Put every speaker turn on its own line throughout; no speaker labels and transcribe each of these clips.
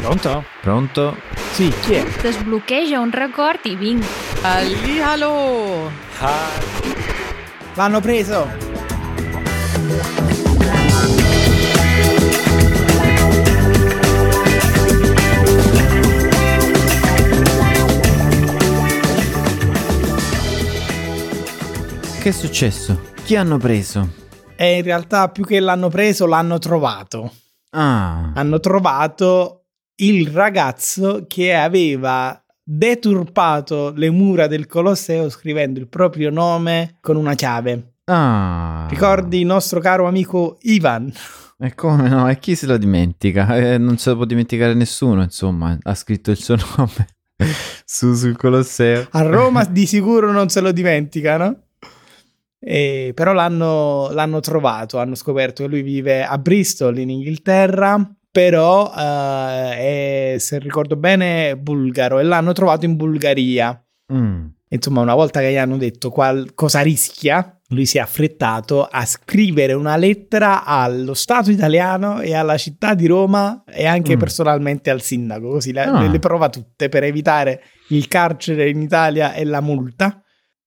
Pronto?
Pronto?
Sì, chi è?
Sbloccheggia un record i vinc.
Allihalo!
L'hanno preso!
Che è successo? Chi hanno preso?
E in realtà più che l'hanno preso, l'hanno trovato.
Ah,
Hanno trovato il ragazzo che aveva deturpato le mura del Colosseo scrivendo il proprio nome con una chiave.
ah.
Ricordi il nostro caro amico Ivan?
E come no? E chi se lo dimentica? Eh, non se lo può dimenticare nessuno, insomma. Ha scritto il suo nome su, sul Colosseo.
A Roma di sicuro non se lo dimenticano. E, però l'hanno, l'hanno trovato, hanno scoperto che lui vive a Bristol in Inghilterra, però eh, è, se ricordo bene, bulgaro e l'hanno trovato in Bulgaria.
Mm.
Insomma, una volta che gli hanno detto qual- cosa rischia, lui si è affrettato a scrivere una lettera allo Stato italiano e alla città di Roma e anche
Mm.
personalmente al sindaco, così le,
Ah.
le prova tutte per evitare il carcere in Italia e la multa.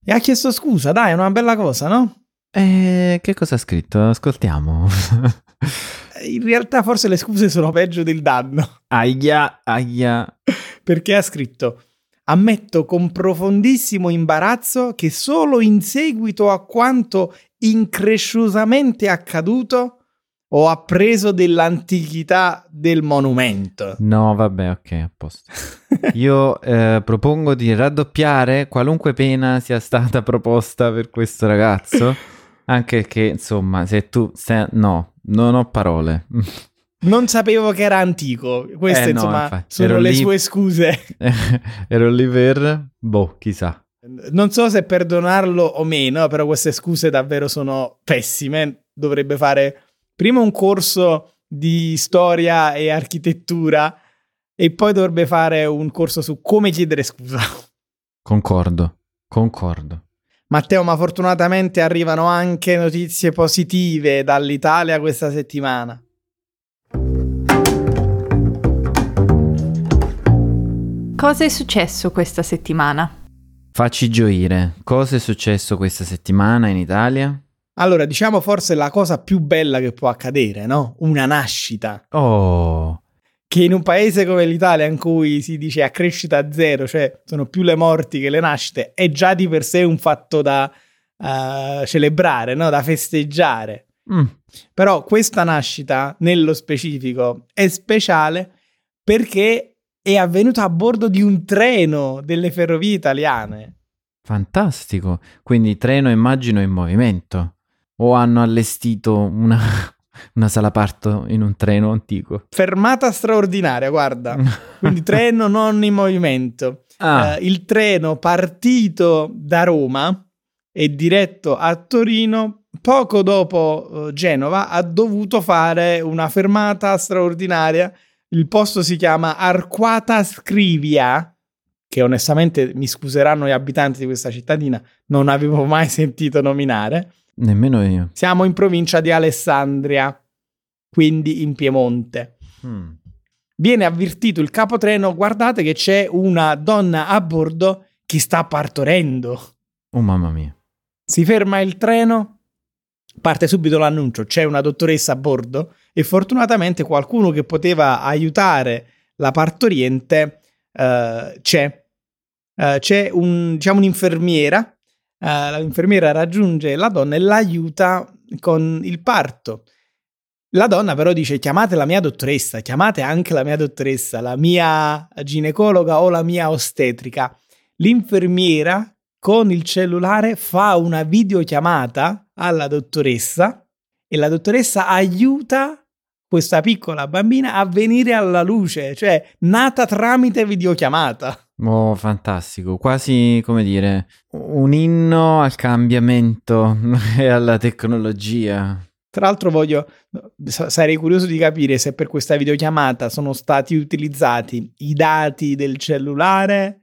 E ha chiesto scusa, dai, è una bella cosa, no?
E che cosa ha scritto? Ascoltiamo.
In realtà forse le scuse sono peggio del danno,
aia, aia.
perché ha scritto Ammetto con profondissimo imbarazzo che solo in seguito a quanto incresciosamente accaduto ho appreso dell'antichità del monumento.
No, vabbè, ok, a posto. Io eh, propongo di raddoppiare qualunque pena sia stata proposta per questo ragazzo. Anche che, insomma, se tu... se- no, non ho parole.
Non sapevo che era antico. Queste,
Eh, no,
insomma,
infatti,
sono le
lì-
sue scuse.
Ero lì per... Boh, chissà.
Non so se perdonarlo o meno, però queste scuse davvero sono pessime. Dovrebbe fare prima un corso di storia e architettura e poi dovrebbe fare un corso su come chiedere scusa.
Concordo, concordo.
Matteo, ma fortunatamente arrivano anche notizie positive dall'Italia questa settimana.
Cosa è successo questa settimana?
Facci gioire. Cosa è successo questa settimana in Italia?
Allora, diciamo forse la cosa più bella che può accadere, no? Una nascita.
Oh,
che in un paese come l'Italia in cui si dice a crescita zero, cioè sono più le morti che le nascite, è già di per sé un fatto da eh, celebrare, no? da festeggiare.
mm,
Però questa nascita, nello specifico, è speciale perché è avvenuta a bordo di un treno delle ferrovie italiane.
fantastico. Quindi treno immagino in movimento. O hanno allestito una, una sala parto in un treno antico?
Fermata straordinaria, guarda. Quindi treno non in movimento.
ah,
Eh, il treno partito da Roma e diretto a Torino, poco dopo eh, Genova, ha dovuto fare una fermata straordinaria. Il posto si chiama Arquata Scrivia, che onestamente mi scuseranno gli abitanti di questa cittadina, non avevo mai sentito nominare.
Nemmeno io.
Siamo in provincia di Alessandria, quindi in Piemonte
Mm.
viene avvertito il capotreno, guardate che c'è una donna a bordo che sta partorendo.
Oh mamma mia.
Si ferma il treno, parte subito l'annuncio, c'è una dottoressa a bordo e fortunatamente qualcuno che poteva aiutare la partoriente eh, c'è. Eh, c'è un, diciamo, un'infermiera, l'infermiera raggiunge la donna e l'aiuta con il parto. La donna però dice chiamate la mia dottoressa, chiamate anche la mia dottoressa, la mia ginecologa o la mia ostetrica. L'infermiera con il cellulare fa una videochiamata alla dottoressa e la dottoressa aiuta questa piccola bambina a venire alla luce, cioè nata tramite videochiamata.
Oh, fantastico. Quasi, come dire, un inno al cambiamento e alla tecnologia.
Tra l'altro voglio, sa- sarei curioso di capire se per questa videochiamata sono stati utilizzati i dati del cellulare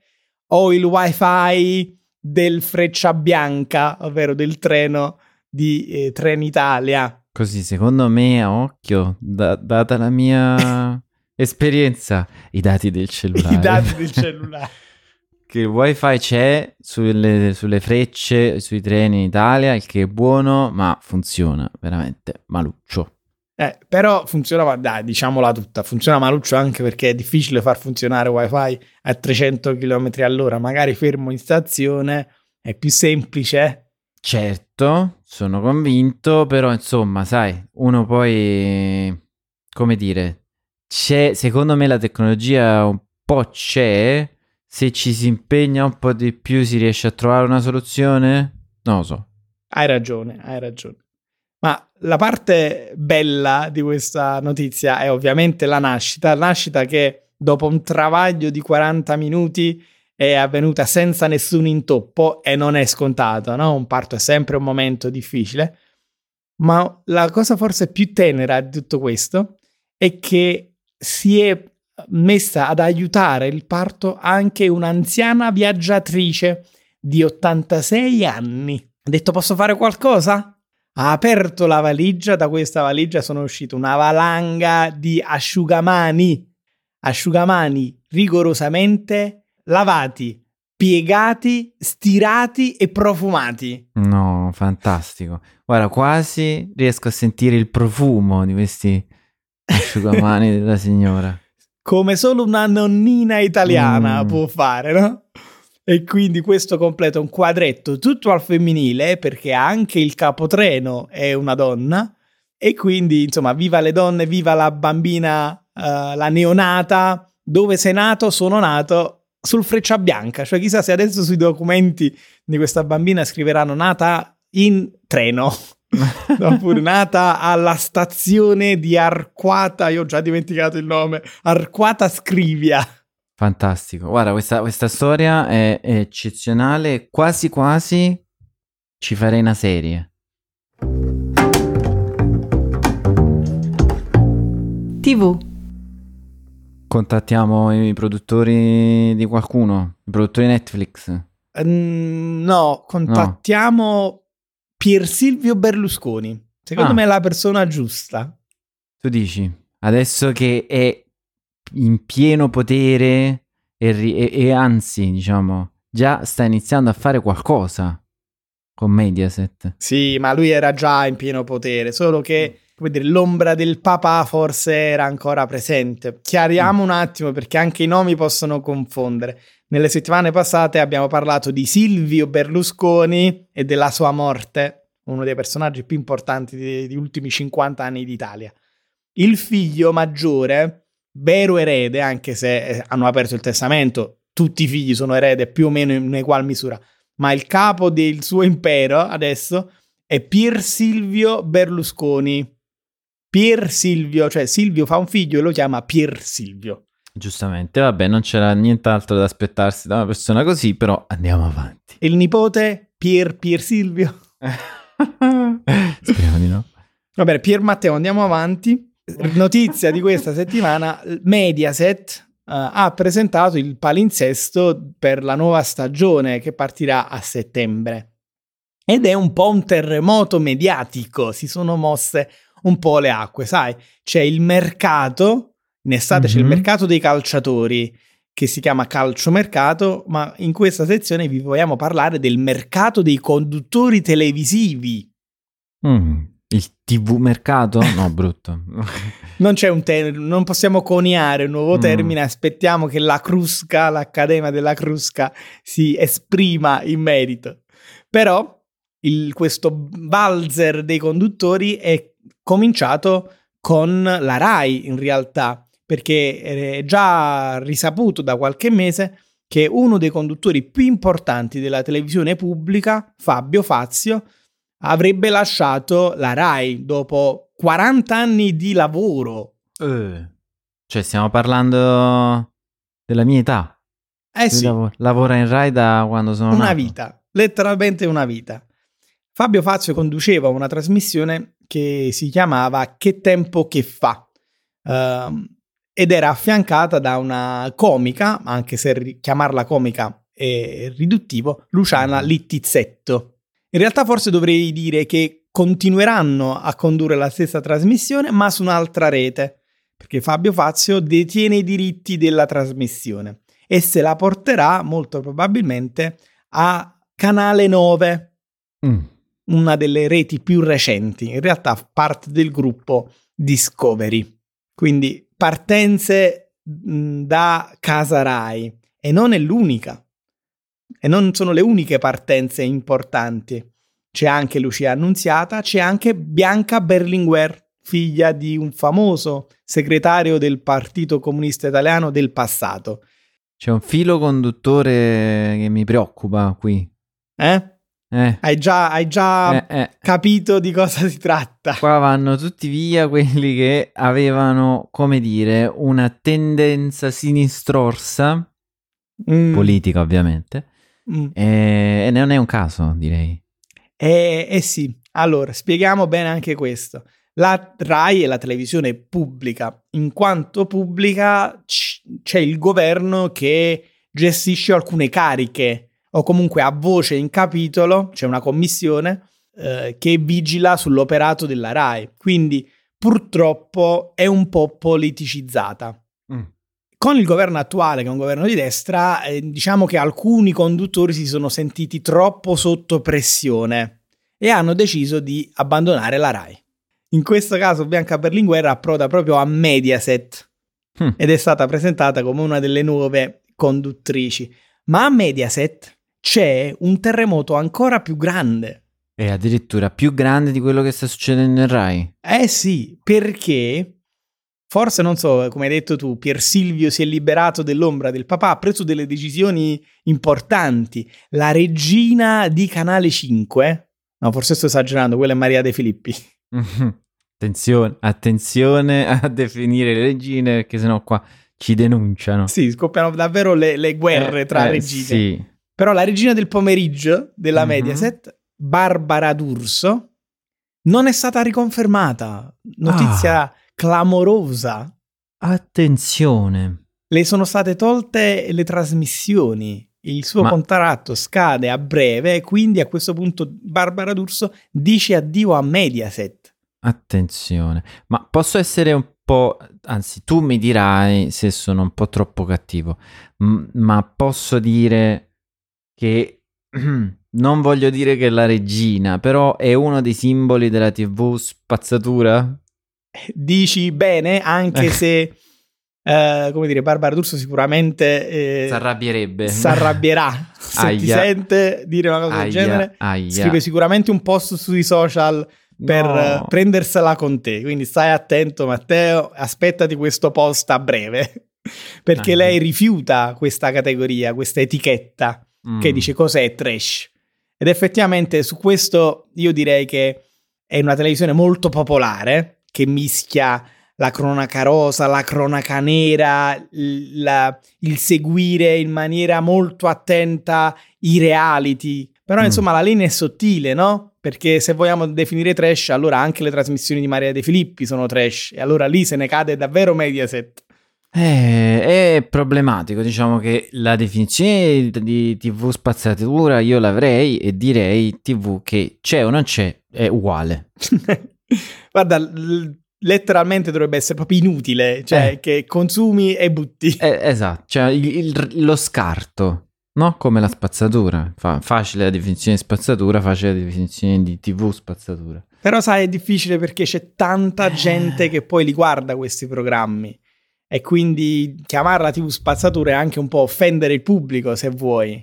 o il wifi del Freccia Bianca, ovvero del treno di eh, Trenitalia.
Così, secondo me, a occhio, da- data la mia Esperienza, i dati del cellulare.
I dati del cellulare.
che il wifi c'è sulle, sulle frecce, sui treni in Italia, il che è buono, ma funziona veramente maluccio.
Eh, però funziona, dai, diciamola tutta, funziona maluccio anche perché è difficile far funzionare wifi a 300 km all'ora, magari fermo in stazione, è più semplice.
Certo, sono convinto, però insomma, sai, uno poi, come dire, c'è, secondo me la tecnologia un po' c'è, se ci si impegna un po' di più si riesce a trovare una soluzione? Non lo so.
Hai ragione, hai ragione. Ma la parte bella di questa notizia è ovviamente la nascita, la nascita che dopo un travaglio di 40 minuti è avvenuta senza nessun intoppo e non è scontato, no? Un parto è sempre un momento difficile. Ma la cosa forse più tenera di tutto questo è che si è messa ad aiutare il parto anche un'anziana viaggiatrice di 86 anni. Ha detto posso fare qualcosa? Ha aperto la valigia, da questa valigia sono uscita una valanga di asciugamani, asciugamani rigorosamente lavati, piegati, stirati e profumati.
No, fantastico. Guarda, quasi riesco a sentire il profumo di questi asciugamani della signora.
Come solo una nonnina italiana
Mm.
può fare, no? E quindi questo completa un quadretto tutto al femminile perché anche il capotreno è una donna e quindi insomma viva le donne, viva la bambina, eh, la neonata, dove sei nato, sono nato sul freccia bianca, cioè chissà se adesso sui documenti di questa bambina scriveranno nata in treno. Oppure nata alla stazione di Arquata, io ho già dimenticato il nome, Arquata Scrivia.
Fantastico. Guarda, questa, questa storia è, è eccezionale. Quasi quasi ci farei una serie.
TV.
Contattiamo i produttori di qualcuno, i produttori Netflix.
Mm, no, contattiamo Pier Silvio Berlusconi. Secondo
Ah.
me è la persona giusta.
Tu dici, adesso che è in pieno potere e, ri- e- e anzi, diciamo, già sta iniziando a fare qualcosa con Mediaset.
Sì, ma lui era già in pieno potere, solo che come dire, l'ombra del papà forse era ancora presente. Chiariamo un attimo perché anche i nomi possono confondere. Nelle settimane passate abbiamo parlato di Silvio Berlusconi e della sua morte, uno dei personaggi più importanti degli ultimi 50 anni d'Italia. Il figlio maggiore, vero erede, anche se eh, hanno aperto il testamento, tutti i figli sono erede più o meno in egual misura, ma il capo del suo impero adesso è Pier Silvio Berlusconi. Pier Silvio, cioè Silvio fa un figlio e lo chiama Pier Silvio.
Giustamente, vabbè, non c'era nient'altro da aspettarsi da una persona così, però andiamo avanti.
Il nipote Pier Pier Silvio.
Speriamo di no.
Va bene, Pier Matteo, andiamo avanti. Notizia di questa settimana, Mediaset eh, ha presentato il palinsesto per la nuova stagione che partirà a settembre. Ed è un po' un terremoto mediatico, si sono mosse un po' le acque, sai? C'è il mercato, in estate c'è il
Mhm.
mercato dei calciatori che si chiama calciomercato, ma in questa sezione vi vogliamo parlare del mercato dei conduttori televisivi.
Mm, il TV mercato? No, brutto.
Non c'è un te- non possiamo coniare un nuovo
Mm.
termine, aspettiamo che la Crusca, l'Accademia della Crusca, si esprima in merito. Però il- questo valzer dei conduttori è cominciato con la RAI in realtà, perché è già risaputo da qualche mese che uno dei conduttori più importanti della televisione pubblica, Fabio Fazio, avrebbe lasciato la RAI dopo 40 anni di lavoro.
Eh, Cioè, stiamo parlando della mia età.
Eh
Lui
sì,
lav- lavora in Rai da quando sono
una
nato.
vita, letteralmente una vita. Fabio Fazio conduceva una trasmissione che si chiamava Che tempo che fa Ehm, ed era affiancata da una comica, anche se chiamarla comica è riduttivo, Luciana Littizzetto. In realtà forse dovrei dire che continueranno a condurre la stessa trasmissione, ma su un'altra rete, perché Fabio Fazio detiene i diritti della trasmissione e se la porterà molto probabilmente a Canale 9,
Mm.
una delle reti più recenti, in realtà parte del gruppo Discovery. Quindi partenze da Casa Rai e non è l'unica. E non sono le uniche partenze importanti. C'è anche Lucia Annunziata, c'è anche Bianca Berlinguer, figlia di un famoso segretario del Partito Comunista Italiano del passato.
C'è un filo conduttore che mi preoccupa qui.
Eh?
Eh,
Hai già, hai già
eh, eh.
capito di cosa si tratta?
Qua vanno tutti via quelli che avevano, come dire, una tendenza sinistrorsa,
Mm,
politica ovviamente,
mm.
e, e non è un caso, direi.
Eh, eh sì, allora spieghiamo bene anche questo. La RAI è la televisione pubblica, in quanto pubblica c- c'è il governo che gestisce alcune cariche o comunque ha voce in capitolo, c'è una commissione eh, che vigila sull'operato della RAI, quindi purtroppo è un po' politicizzata.
Mm.
Con il governo attuale, che è un governo di destra, eh, diciamo che alcuni conduttori si sono sentiti troppo sotto pressione e hanno deciso di abbandonare la RAI. In questo caso Bianca Berlinguer approda proprio a Mediaset
Hm.
ed è stata presentata come una delle nuove conduttrici. Ma a Mediaset c'è un terremoto ancora più grande.
È addirittura più grande di quello che sta succedendo in Rai.
Eh sì, perché forse non so, come hai detto tu, Pier Silvio si è liberato dell'ombra del papà, ha preso delle decisioni importanti. La regina di Canale 5, no, forse sto esagerando, quella è Maria De Filippi.
Mhm. Attenzione, attenzione a definire le regine perché sennò qua ci denunciano.
Sì, scoppiano davvero le, le guerre
Eh,
tra
eh,
regine.
Sì.
Però la regina del pomeriggio della
Mhm.
Mediaset, Barbara D'Urso, non è stata riconfermata. Notizia
Ah.
clamorosa.
Attenzione.
Le sono state tolte le trasmissioni. Il suo
Ma-
contratto scade a breve e quindi a questo punto Barbara D'Urso dice addio a Mediaset.
Attenzione. Ma posso essere un po'... Anzi, tu mi dirai se sono un po' troppo cattivo, m- ma posso dire che... Non voglio dire che è la regina, però è uno dei simboli della TV spazzatura?
Dici bene, anche se, eh, come dire, Barbara D'Urso sicuramente eh,
Si arrabbierebbe.
si arrabbierà se ti
Aia.
sente dire una cosa del
Aia,
genere.
aia.
Scrive sicuramente un post sui social per
No.
eh, prendersela con te. Quindi stai attento, Matteo. Aspettati questo post a breve. Perché
Ah.
lei rifiuta questa categoria, questa etichetta che
Mm.
dice cos'è trash. Ed effettivamente su questo io direi che è una televisione molto popolare che mischia la cronaca rosa, la cronaca nera, il, la- il seguire in maniera molto attenta i reality. Però
Mm.
insomma la linea è sottile, no? Perché se vogliamo definire trash, allora anche le trasmissioni di Maria De Filippi sono trash. E allora lì se ne cade davvero Mediaset.
Eh, è problematico, diciamo che la definizione di TV spazzatura io l'avrei e direi TV che c'è o non c'è è uguale.
Guarda, l- letteralmente dovrebbe essere proprio inutile, cioè
Eh.
che consumi e butti.
Eh, esatto, cioè il- il- lo scarto, no? Come la spazzatura. Fa- facile la definizione di spazzatura, facile la definizione di TV spazzatura.
Però sai, è difficile perché c'è tanta gente che poi li guarda questi programmi e quindi chiamarla TV spazzatura è anche un po' offendere il pubblico, se vuoi.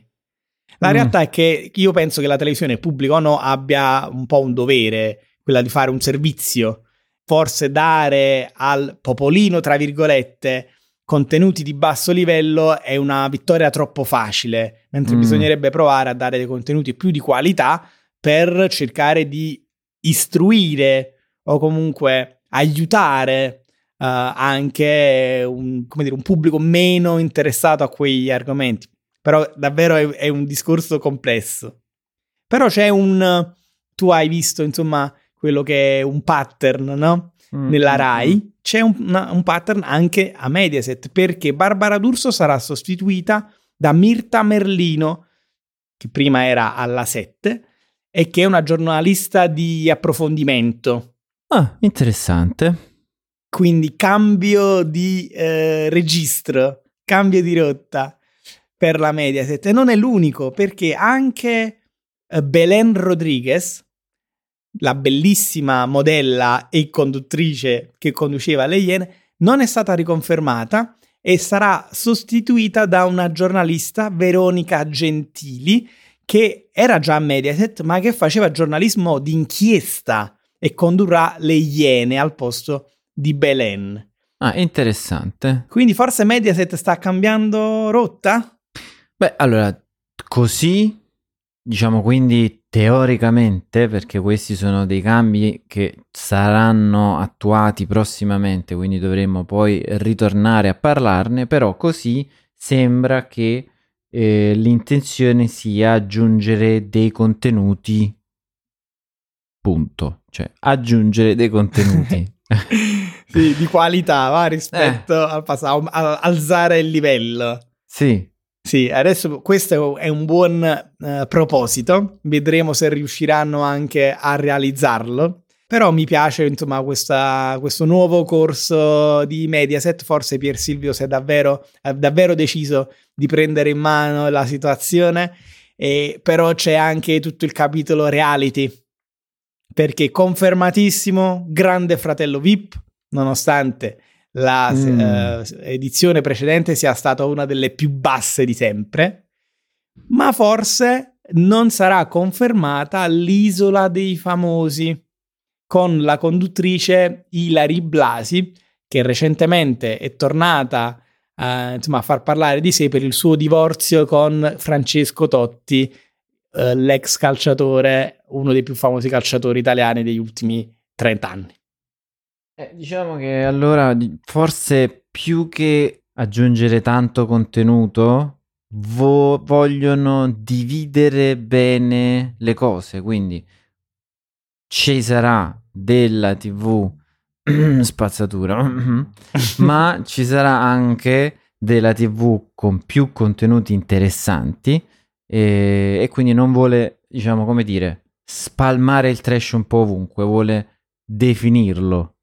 La
Mm.
realtà è che io penso che la televisione pubblica o no abbia un po' un dovere, quella di fare un servizio, forse dare al popolino, tra virgolette, contenuti di basso livello è una vittoria troppo facile, mentre
Mm.
bisognerebbe provare a dare dei contenuti più di qualità per cercare di istruire o comunque aiutare anche un, come dire, un pubblico meno interessato a quegli argomenti. Però davvero è, è un discorso complesso. Però c'è un... Tu hai visto, insomma, quello che è un pattern, no?
Mm,
Nella
mm,
RAI c'è un, una- un pattern anche a Mediaset perché Barbara D'Urso sarà sostituita da Mirta Merlino, che prima era alla 7 e che è una giornalista di approfondimento.
Ah, interessante.
Quindi cambio di eh, registro, cambio di rotta per la Mediaset. E non è l'unico, perché anche eh, Belen Rodriguez, la bellissima modella e conduttrice che conduceva le Iene, non è stata riconfermata e sarà sostituita da una giornalista, Veronica Gentili, che era già a Mediaset, ma che faceva giornalismo d'inchiesta e condurrà le Iene al posto di Belen.
Ah, interessante.
Quindi forse Mediaset sta cambiando rotta?
Beh, allora, così, diciamo quindi teoricamente, perché questi sono dei cambi che saranno attuati prossimamente, quindi dovremmo poi ritornare a parlarne, però così sembra che eh, l'intenzione sia aggiungere dei contenuti, punto, cioè aggiungere dei contenuti.
sì, di qualità va, rispetto eh. al passato, a, alzare il livello.
Sì.
Sì, adesso questo è un buon uh, proposito, vedremo se riusciranno anche a realizzarlo. Però mi piace insomma questa, questo nuovo corso di Mediaset, forse Pier Silvio si è davvero, ha davvero deciso di prendere in mano la situazione, e, però c'è anche tutto il capitolo reality, perché confermatissimo, grande fratello VIP, nonostante la mm. uh, edizione precedente sia stata una delle più basse di sempre, ma forse non sarà confermata l'isola dei famosi con la conduttrice Ilari Blasi che recentemente è tornata uh, insomma, a far parlare di sé per il suo divorzio con Francesco Totti, uh, l'ex calciatore, uno dei più famosi calciatori italiani degli ultimi 30 anni.
Eh, diciamo che allora forse più che aggiungere tanto contenuto, vo- vogliono dividere bene le cose, quindi ci sarà della TV spazzatura, ma ci sarà anche della TV con più contenuti interessanti e, e quindi non vuole, diciamo, come dire, spalmare il trash un po' ovunque, vuole definirlo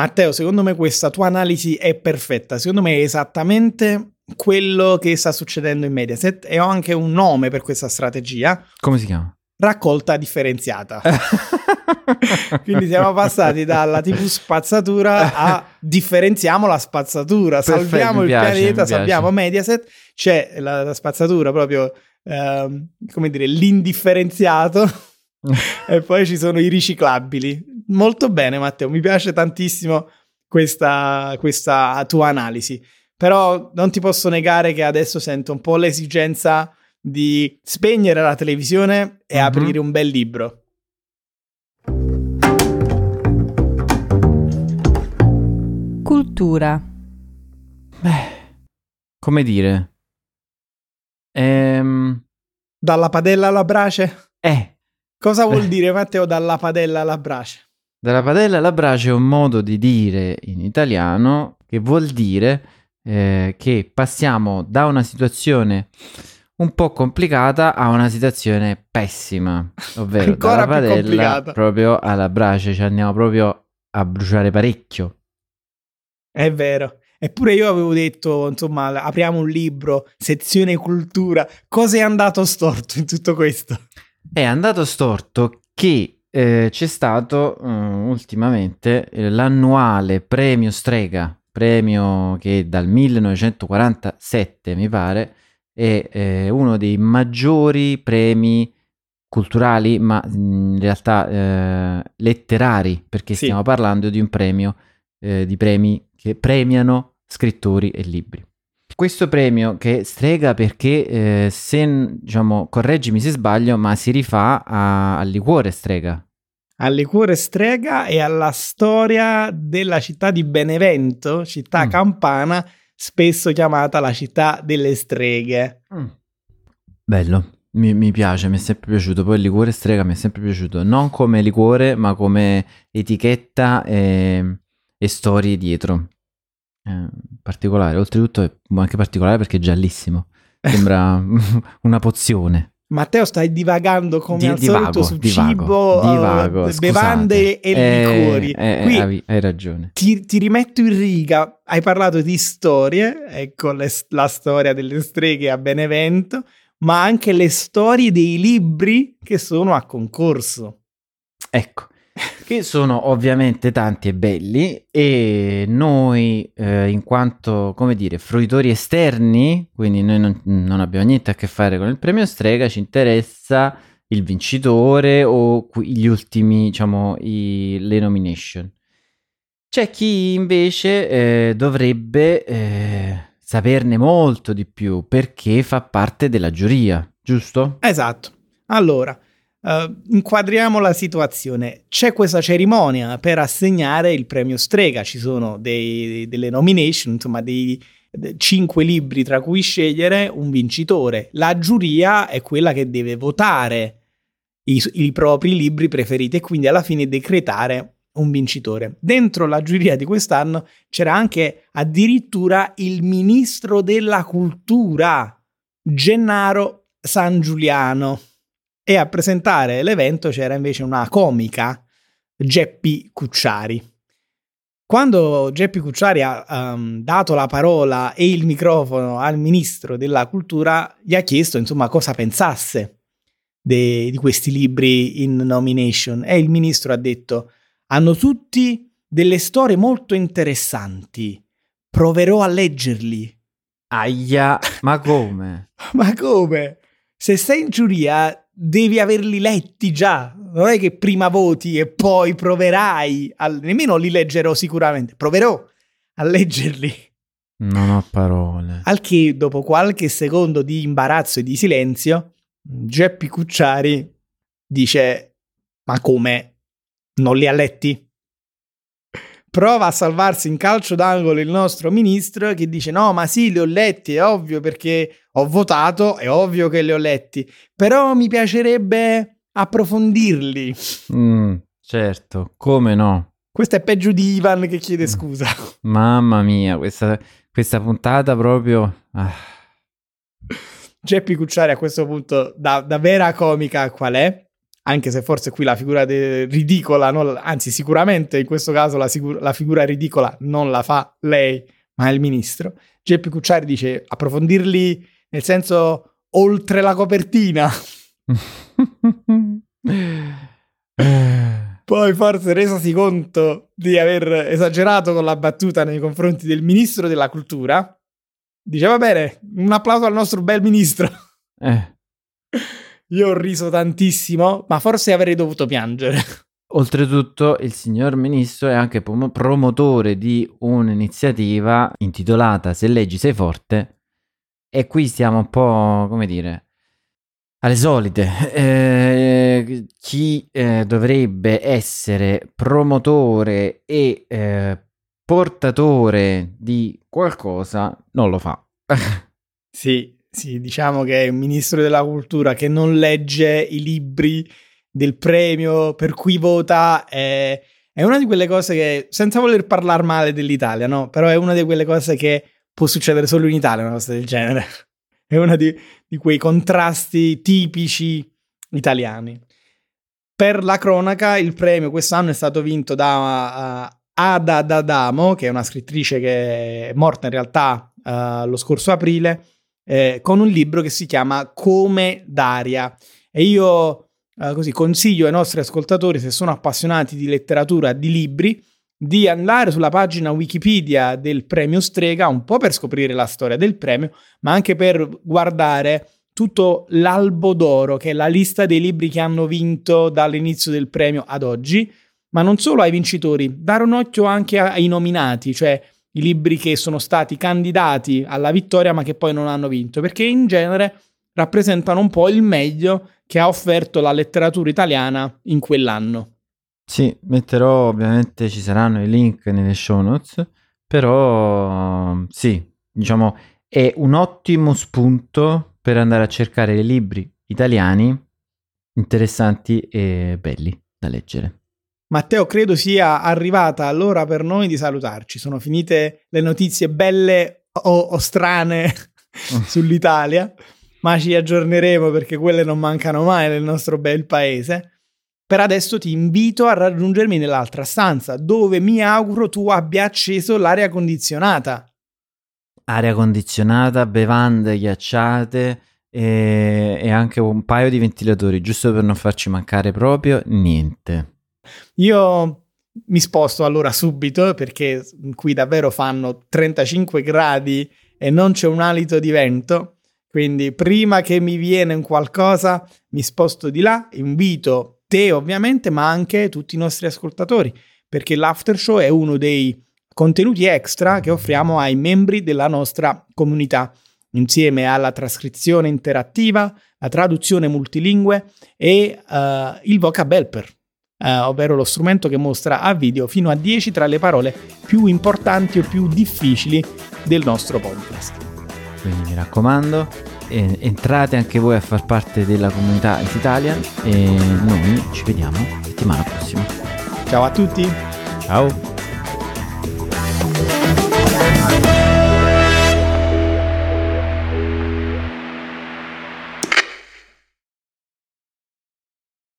Matteo, secondo me questa tua analisi è perfetta. Secondo me è esattamente quello che sta succedendo in Mediaset e ho anche un nome per questa strategia.
Come si chiama?
Raccolta differenziata. Quindi siamo passati dalla TV spazzatura a differenziamo la spazzatura, Perfetto, salviamo il piace, pianeta, salviamo Mediaset, c'è la, la spazzatura proprio, ehm, come dire, l'indifferenziato e poi ci sono i riciclabili. Molto bene, Matteo, mi piace tantissimo questa, questa tua analisi. Però non ti posso negare che adesso sento un po' l'esigenza di spegnere la televisione e uh-huh. aprire un bel libro.
Cultura.
Beh, come dire? Ehm...
Dalla padella alla brace?
Eh,
Cosa vuol dire, Matteo, dalla padella alla brace?
Dalla padella alla brace è un modo di dire in italiano che vuol dire eh, che passiamo da una situazione un po' complicata a una situazione pessima, ovvero dalla padella proprio alla brace, ci andiamo proprio a bruciare parecchio.
È vero. Eppure io avevo detto, insomma, apriamo un libro, sezione cultura. Cosa è andato storto in tutto questo?
È andato storto che eh, c'è stato uh, ultimamente eh, l'annuale premio Strega, premio che dal 1947 mi pare è eh, uno dei maggiori premi culturali, ma in realtà eh, letterari, perché sì. stiamo parlando di un premio eh, di premi che premiano scrittori e libri questo premio che strega perché, eh, se, diciamo, correggimi se sbaglio, ma si rifà a, al liquore strega.
Al liquore strega e alla storia della città di Benevento, città mm. campana, spesso chiamata la città delle streghe. Mm.
Bello, mi, mi, piace, mi è sempre piaciuto. Poi il liquore strega mi è sempre piaciuto, non come liquore, ma come etichetta e, e storie dietro. Eh, particolare, oltretutto è anche particolare perché è giallissimo. Sembra una pozione.
Matteo, stai divagando come
Di-
al
divago,
solito su
divago,
cibo,
divago,
eh,
scusate.
bevande e
Eh,
liquori.
eh,
Qui
hai, hai ragione.
ti, ti rimetto in riga. Hai parlato di storie, ecco le- la storia delle streghe a Benevento, ma anche le storie dei libri che sono a concorso.
Ecco, che sono ovviamente tanti e belli e noi eh, in quanto, come dire, fruitori esterni, quindi noi non, non abbiamo niente a che fare con il premio Strega, ci interessa il vincitore o gli ultimi, diciamo, i- le nomination. C'è chi invece eh, dovrebbe eh, saperne molto di più perché fa parte della giuria, giusto?
Esatto. Allora, eh, inquadriamo la situazione. C'è questa cerimonia per assegnare il premio Strega. Ci sono dei- delle nomination, insomma, dei de- cinque libri tra cui scegliere un vincitore. La giuria è quella che deve votare i, i propri libri preferiti e quindi alla fine decretare un vincitore. Dentro la giuria di quest'anno c'era anche addirittura il ministro della cultura, Gennaro San Giuliano. E a presentare l'evento c'era invece una comica, Geppi Cucciari. Quando Geppi Cucciari ha ehm, dato la parola e il microfono al ministro della cultura, gli ha chiesto insomma cosa pensasse de- di questi libri in nomination e il ministro ha detto hanno tutti delle storie molto interessanti, proverò a leggerli.
Aia, ma come?
Ma come? Se sei in giuria devi averli letti già. Non è che prima voti e poi proverai. A... Nemmeno li leggerò sicuramente. Proverò a leggerli.
Non ho parole.
Al che, dopo qualche secondo di imbarazzo e di silenzio, Geppi Cucciari dice: Ma come? Non li ha letti? Prova a salvarsi in calcio d'angolo il nostro ministro che dice: No, ma sì, li ho letti, è ovvio perché ho votato, è ovvio che li ho letti, però mi piacerebbe approfondirli.
Mm, certo, come no?
Questo è peggio di Ivan che chiede
Mm.
scusa.
Mamma mia, questa, questa puntata proprio... ah,
Geppi Cucciari a questo punto da, da vera comica qual è? Anche se forse qui la figura de- ridicola, non- anzi sicuramente in questo caso la, sigur- la figura ridicola non la fa lei, ma il ministro. Geppi Cucciari dice approfondirli nel senso oltre la copertina. Poi forse resasi conto di aver esagerato con la battuta nei confronti del ministro della cultura, dice va bene, un applauso al nostro bel ministro.
Eh,
Io ho riso tantissimo, ma forse avrei dovuto piangere.
Oltretutto, il signor ministro è anche pom- promotore di un'iniziativa intitolata Se leggi sei forte. E qui stiamo un po', come dire, alle solite. Eh, chi eh, dovrebbe essere promotore e eh, portatore di qualcosa non lo fa.
Sì, sì, diciamo che è un ministro della cultura che non legge i libri del premio per cui vota è, è una di quelle cose che, senza voler parlare male dell'Italia, no? Però è una di quelle cose che può succedere solo in Italia, una cosa del genere. È uno di, di quei contrasti tipici italiani. Per la cronaca, il premio quest'anno è stato vinto da uh, Ada D'Adamo, che è una scrittrice che è morta in realtà uh, lo scorso aprile, eh, con un libro che si chiama Come Daria. E io uh, così consiglio ai nostri ascoltatori, se sono appassionati di letteratura, di libri, di andare sulla pagina Wikipedia del premio Strega, un po' per scoprire la storia del premio, ma anche per guardare tutto l'albo d'oro, che è la lista dei libri che hanno vinto dall'inizio del premio ad oggi, ma non solo ai vincitori, dare un occhio anche ai nominati, cioè i libri che sono stati candidati alla vittoria ma che poi non hanno vinto, perché in genere rappresentano un po' il meglio che ha offerto la letteratura italiana in quell'anno.
Sì, metterò ovviamente ci saranno i link nelle show notes, però sì, diciamo è un ottimo spunto per andare a cercare libri italiani interessanti e belli da leggere.
Matteo, credo sia arrivata l'ora per noi di salutarci. Sono finite le notizie belle o, o strane sull'Italia. ma ci aggiorneremo perché quelle non mancano mai nel nostro bel paese. Per adesso ti invito a raggiungermi nell'altra stanza, dove mi auguro tu abbia acceso l'aria condizionata.
Aria condizionata, bevande ghiacciate e, e anche un paio di ventilatori, giusto per non farci mancare proprio niente.
Io mi sposto allora subito perché qui davvero fanno 35 gradi e non c'è un alito di vento. Quindi prima che mi viene un qualcosa mi sposto di là, invito te ovviamente, ma anche tutti i nostri ascoltatori, perché l'after show è uno dei contenuti extra che offriamo ai membri della nostra comunità, insieme alla trascrizione interattiva, la traduzione multilingue e uh, il vocab helper, uh, ovvero lo strumento che mostra a video fino a 10 tra le parole più importanti o più difficili del nostro podcast.
Quindi mi raccomando, eh, entrate anche voi a far parte della comunità Italian e noi ci vediamo settimana prossima.
Ciao a tutti!
Ciao!